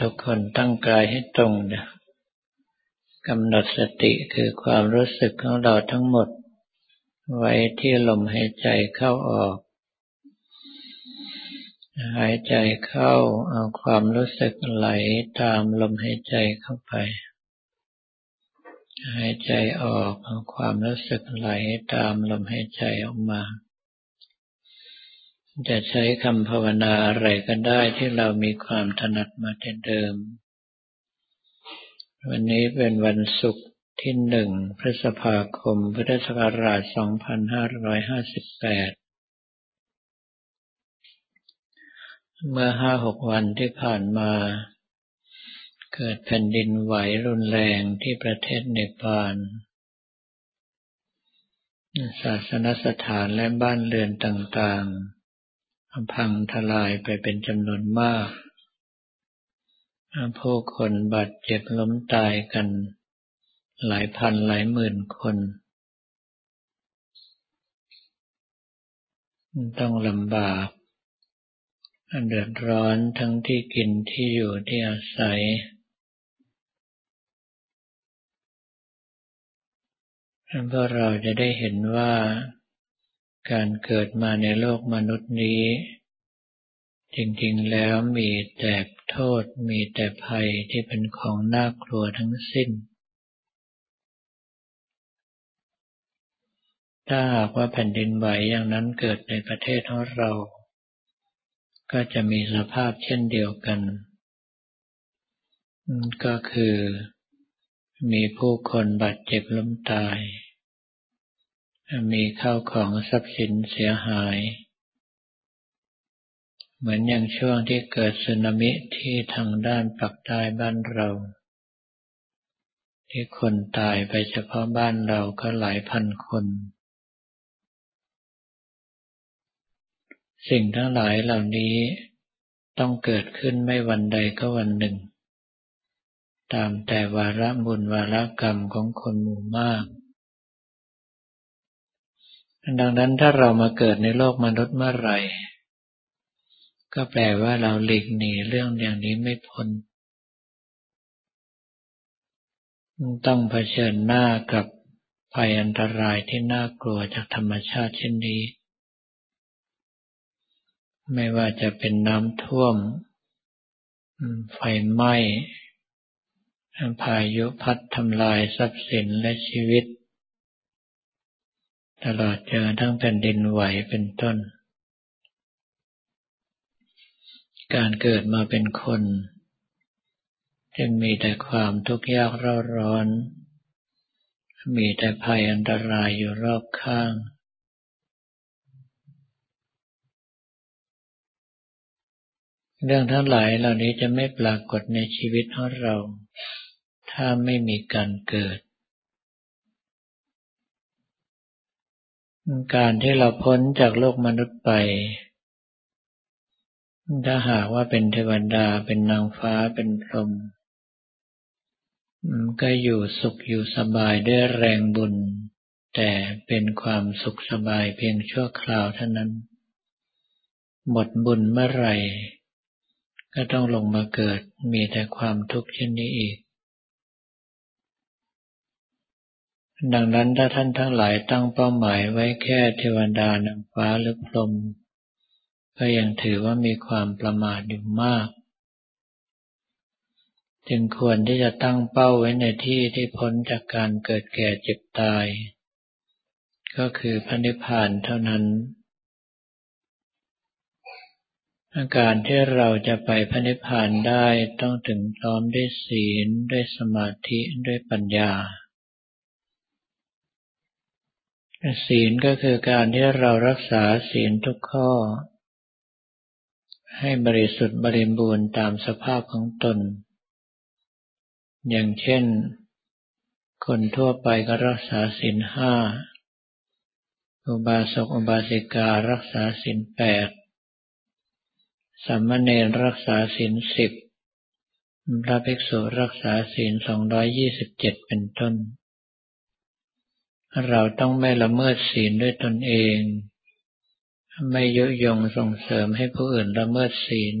ทุกคนตั้งกายให้ตรงนะกำหนดสติคือความรู้สึกของเราทั้งหมด ไว้ที่ลมหายใจเข้าออก หายใจเข้าเอาความรู้สึกไหลตามลมหายใจเข้าไป หายใจออกเอาความรู้สึกไหลตามลมหายใจออกมา จะใช้คำภาวนาอะไรก็ได้ที่เรามีความถนัดมาแต่เดิม วันนี้เป็นวันศุกร์ที่หนึ่งพฤษภาคม พุทธศักราช 2558เมื่อห้าหกวันที่ผ่านมา เกิดแผ่นดินไหวรุนแรงที่ประเทศเนปาลศาสนสถานและบ้านเรือนต่างๆ พังทลายไปเป็นจำนวนมาก ผู้คนบาดเจ็บล้มตายกัน หลายพันหลายหมื่นคน ต้องลำบากเดือดร้อนทั้งที่กินที่อยู่ที่อาศัย เพราะเราจะได้เห็นว่า การเกิดมาในโลกมนุษย์นี้ จริงๆแล้วมีแต่โทษมีแต่ภัยที่เป็นของน่ากลัวทั้งสิ้น ถ้าหากว่าแผ่นดินไหวอย่างนั้นเกิดในประเทศของเรา ก็จะมีสภาพเช่นเดียวกัน ก็คือมีผู้คนบาดเจ็บล้มตาย มีข้าวของทรัพย์สินเสียหาย เหมือนอย่างช่วงที่เกิดสึนามิที่ทางด้านปักใต้บ้านเรา ที่คนตายไปเฉพาะบ้านเราก็หลายพันคน สิ่งทั้งหลายเหล่านี้ต้องเกิดขึ้นไม่วันใดก็วันหนึ่ง ตามแต่วาระบุญวาระกรรมของคนหมู่มาก ดังนั้นถ้าเรามาเกิดในโลกมนุษย์เมื่อไหร่ ก็แปลว่าเราหลีกหนีเรื่องอย่างนี้ไม่พ้น ต้องเผชิญหน้ากับภัยอันตรายที่น่ากลัวจากธรรมชาติเช่นนี้ ไม่ว่าจะเป็นน้ำท่วม ไฟไหม้ พายุพัดทำลายทรัพย์สินและชีวิต ตลอดจนทั้งแผ่นดินไหวเป็นต้น การเกิดมาเป็นคน จึงมีแต่ความทุกข์ยากเร่าร้อน มีแต่ภัยอันตรายอยู่รอบข้าง เรื่องทั้งหลายเหล่านี้จะไม่ปรากฏในชีวิตของเรา ถ้าไม่มีการเกิด การที่เราพ้นจากโลกมนุษย์ไป ถ้าหากว่าเป็นเทวดาเป็นนางฟ้าเป็นพรหมก็อยู่สุขอยู่สบายด้วยแรงบุญ แต่เป็นความสุขสบายเพียงชั่วคราวเท่านั้น หมดบุญเมื่อไหร่ ก็ต้องลงมาเกิดมีแต่ความทุกข์เช่นนี้อีก ดังนั้นถ้าท่านทั้งหลายตั้งเป้าหมายไว้แค่เทวดานางฟ้าหรือพรหมก็ยังถือว่ามีความประมาทอยู่มาก จึงควรที่จะตั้งเป้าไว้ในที่ที่พ้นจากการเกิดแก่เจ็บตาย ก็คือพระนิพพานเท่านั้น อาการที่เราจะไปพระนิพพานได้ต้องถึงพร้อมด้วยศีลด้วยสมาธิด้วยปัญญา ศีลก็คือการที่เรารักษาศีลทุกข้อ ให้บริสุทธิ์บริบูรณ์ตามสภาพของตน อย่างเช่น คนทั่วไปก็รักษาศีลห้า อุบาสกอุบาสิการักษาศีลแปดสัมมเนรรักษาศีลสิบพระภิกษุรักษาศีลสองร้อยยี่สิบเจ็ดเป็นต้น เราต้องไม่ละเมิดศีลด้วยตนเอง ไม่ยุยงส่งเสริมให้ผู้อื่นละเมิดศีล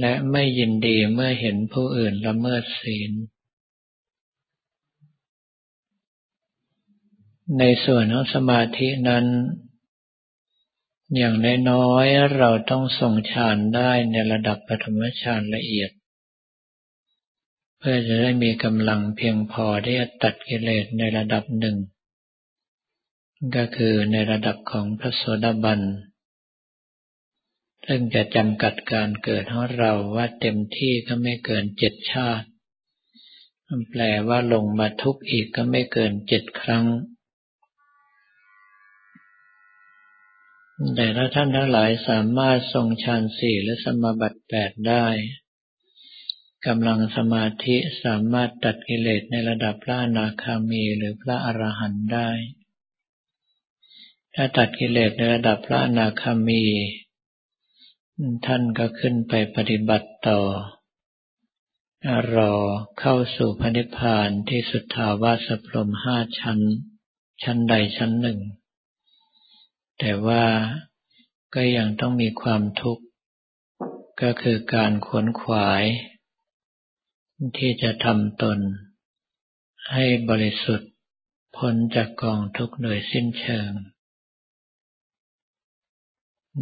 และไม่ยินดีเมื่อเห็นผู้อื่นละเมิดศีล ในส่วนของสมาธินั้น อย่างน้อยๆเราต้องทรงฌานได้ในระดับปฐมฌานละเอียด เพื่อจะได้มีกำลังเพียงพอที่จะตัดกิเลสในระดับหนึ่ง ก็คือในระดับของพระโสดาบัน ซึ่งจะจำกัดการเกิดของเราว่าเต็มที่ก็ไม่เกินเจ็ดชาติ แปลว่าลงมาทุกอีกก็ไม่เกินเจ็ดครั้ง แต่ถ้าท่านทั้งหลายสามารถทรงฌานสี่และสมาบัติแปดได้ กำลังสมาธิสามารถตัดกิเลสในระดับพระอนาคามีหรือพระอรหันต์ได้ ถ้าตัดกิเลสในระดับพระอนาคามี ท่านก็ขึ้นไปปฏิบัติต่อ รอเข้าสู่พระนิพพานที่สุทธาวาสพรมห้าชั้น ชั้นใดชั้นหนึ่ง แต่ว่าก็ยังต้องมีความทุกข์ ก็คือการขวนขวาย ที่จะทำตน ให้บริสุทธิ์พ้นจากกองทุกข์โดยสิ้นเชิง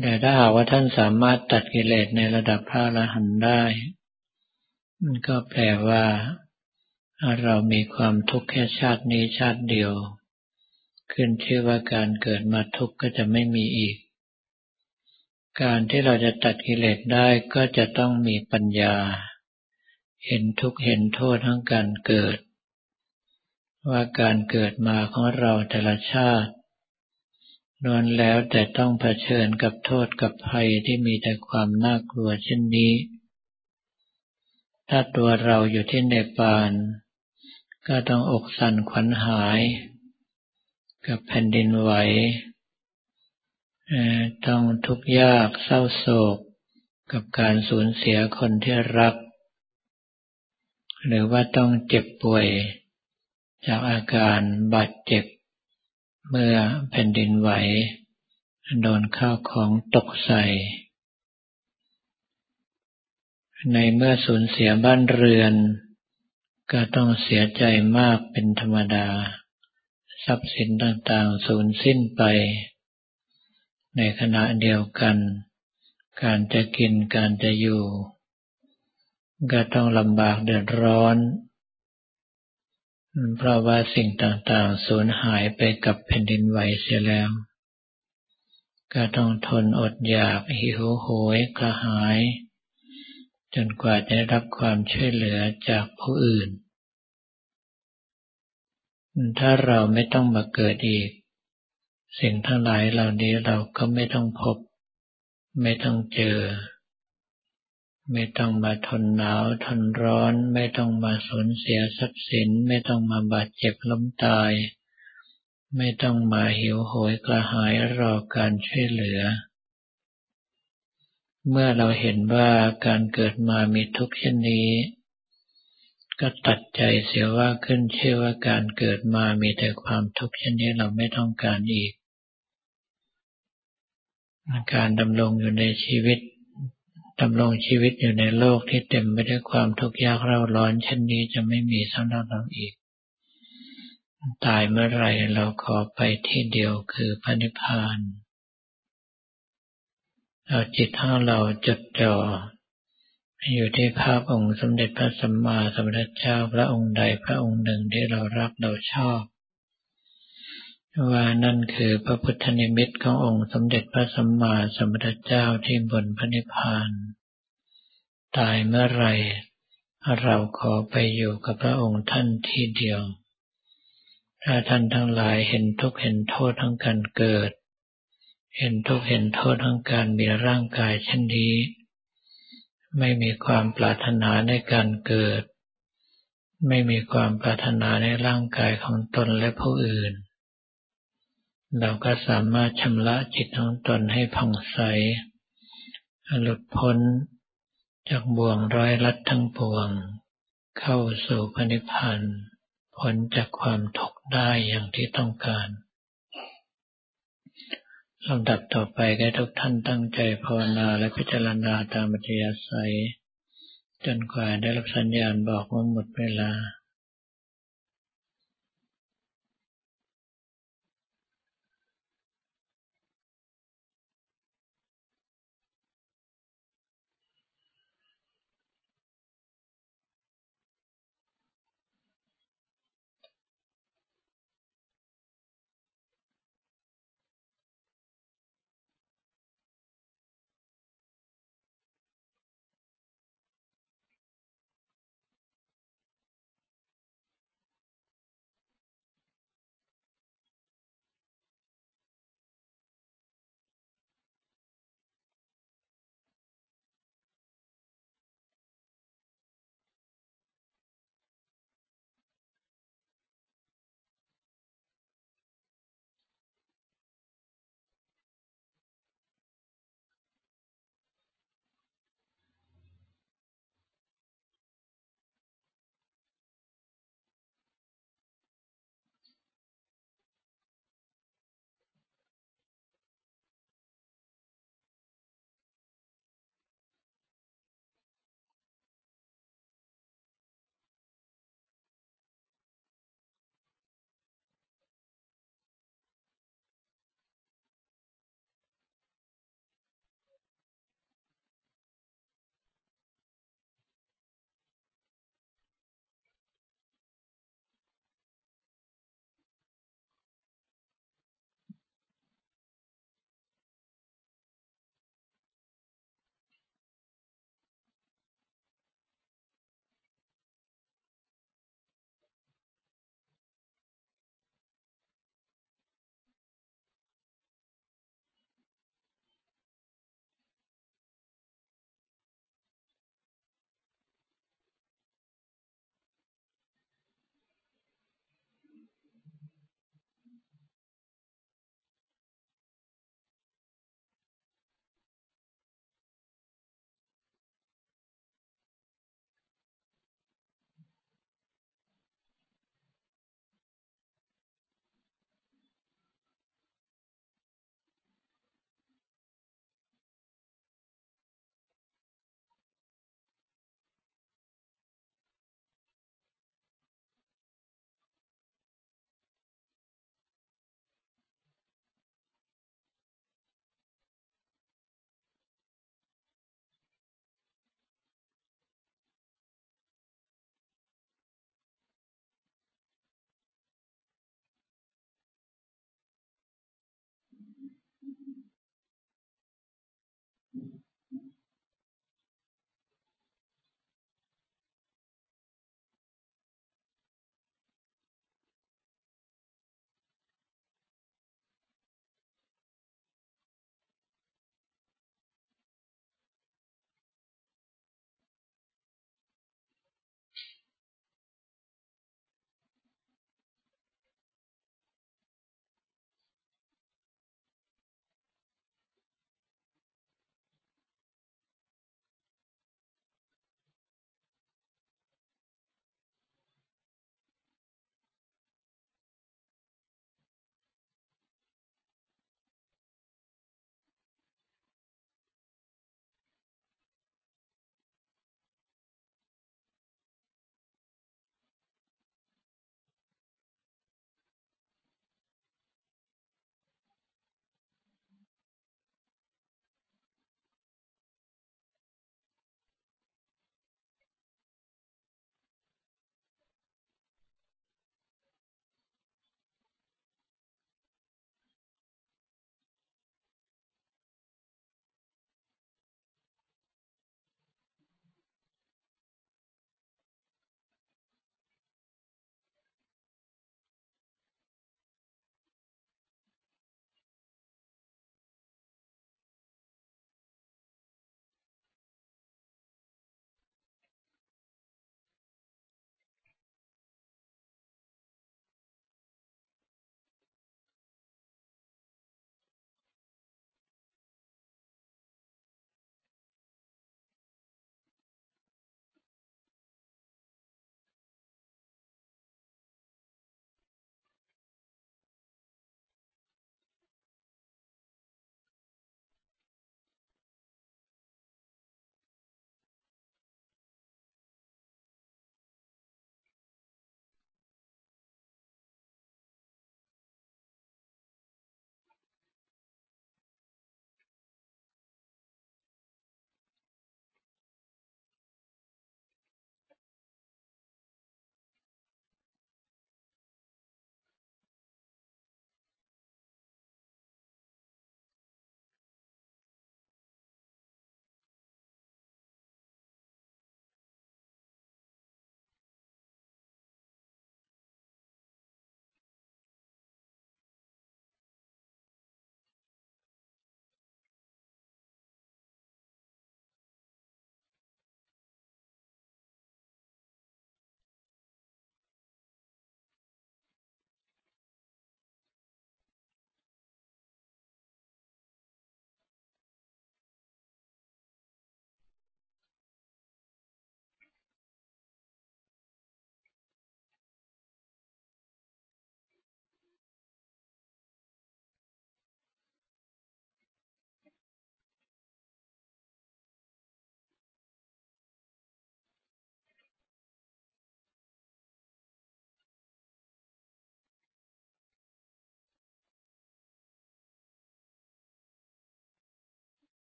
แต่ถ้าหากว่าท่านสามารถตัดกิเลสในระดับพระอรหันต์ได้ มันก็แปลว่า เรามีความทุกข์แค่ชาตินี้ชาติเดียว ขึ้นชื่อว่าการเกิดมาทุกข์ก็จะไม่มีอีก การที่เราจะตัดกิเลสได้ก็จะต้องมีปัญญา เห็นทุกข์เห็นโทษทั้งการเกิด ว่าการเกิดมาของเราแต่ละชาตินวนแล้วแต่ต้องเผชิญกับโทษกับภัยที่มีแต่ความน่ากลัวเช่นนี้ ถ้าตัวเราอยู่ที่เนปาลก็ต้องอกสั่นขวัญหาย กับแผ่นดินไหวต้องทุกข์ยากเศร้าโศก กับการสูญเสียคนที่รัก หรือว่าต้องเจ็บป่วย จากอาการบาดเจ็บ เมื่อแผ่นดินไหว โดนข้าวของตกใส่ ในเมื่อสูญเสียบ้านเรือน ก็ต้องเสียใจมากเป็นธรรมดา ทรัพย์สินต่างๆสูญสิ้นไป ในขณะเดียวกัน การจะกินการจะอยู่ ก็ต้องลำบากเดือดร้อน เพราะว่าสิ่งต่างๆสูญหายไปกับแผ่นดินไหวเสียแล้ว ก็ต้องทนอดอยากหิวโหยกระหาย จนกว่าจะได้รับความช่วยเหลือจากผู้อื่น ถ้าเราไม่ต้องมาเกิดอีก สิ่งทั้งหลายเหล่านี้เราก็ไม่ต้องพบ ไม่ต้องเจอ ไม่ต้องมาทนหนาวทนร้อน ไม่ต้องมาสูญเสียทรัพย์สิน ไม่ต้องมาบาดเจ็บล้มตาย ไม่ต้องมาหิวโหยกระหายรอการช่วยเหลือ เมื่อเราเห็นว่าการเกิดมามีทุกข์เช่นนี้ ก็ตัดใจเสียว่าขึ้นเชื่อว่าการเกิดมามีแต่ความทุกข์เช่นนี้เราไม่ต้องการอีก การดำรงอยู่ในชีวิต ดำรงชีวิตอยู่ในโลกที่เต็มไปด้วยความทุกข์ยากเร่าร้อนเช่นนี้จะไม่มีสำหรับเราอีก ตายเมื่อไรเราขอไปที่เดียวคือพระนิพพานเอาจิตของเราจดจ่ออยู่ที่ภาพองค์สมเด็จพระสัมมาสัมพุทธเจ้าพระองค์ใดพระองค์หนึ่งที่เรารักเราชอบ ว่านั่นคือพระพุทธนิมิตขององค์สมเด็จพระสัมมาสัมพุทธเจ้าที่บนพระนิพพาน ตายเมื่อไรเราขอไปอยู่กับพระองค์ท่านที่เดียว ถ้าท่านทั้งหลายเห็นทุกข์เห็นโทษทั้งการเกิด เห็นทุกข์เห็นโทษทั้งการมีร่างกายเช่นนี้ ไม่มีความปรารถนาในการเกิด ไม่มีความปรารถนาในร่างกายของตนและผู้อื่น เราก็สามารถชำระจิตของตนให้ผ่องใส หลุดพ้นจากบ่วงร้อยลัดทั้งปวง เข้าสู่พระนิพพานพ้นจากความทุกข์ได้อย่างที่ต้องการลำดับต่อไปให้ทุกท่านตั้งใจภาวนาและพิจารณาตามปัจยาศัย จนกว่าได้รับสัญญาณบอกว่าหมดเวลา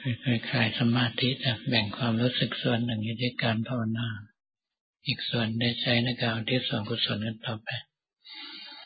คล้ายๆสมาธิแต่แบ่งความรู้สึกส่วนหนึ่งอยู่ที่การภาวนา อีกส่วนได้ใช้ในการที่ส่วนกุศลกันต่อไป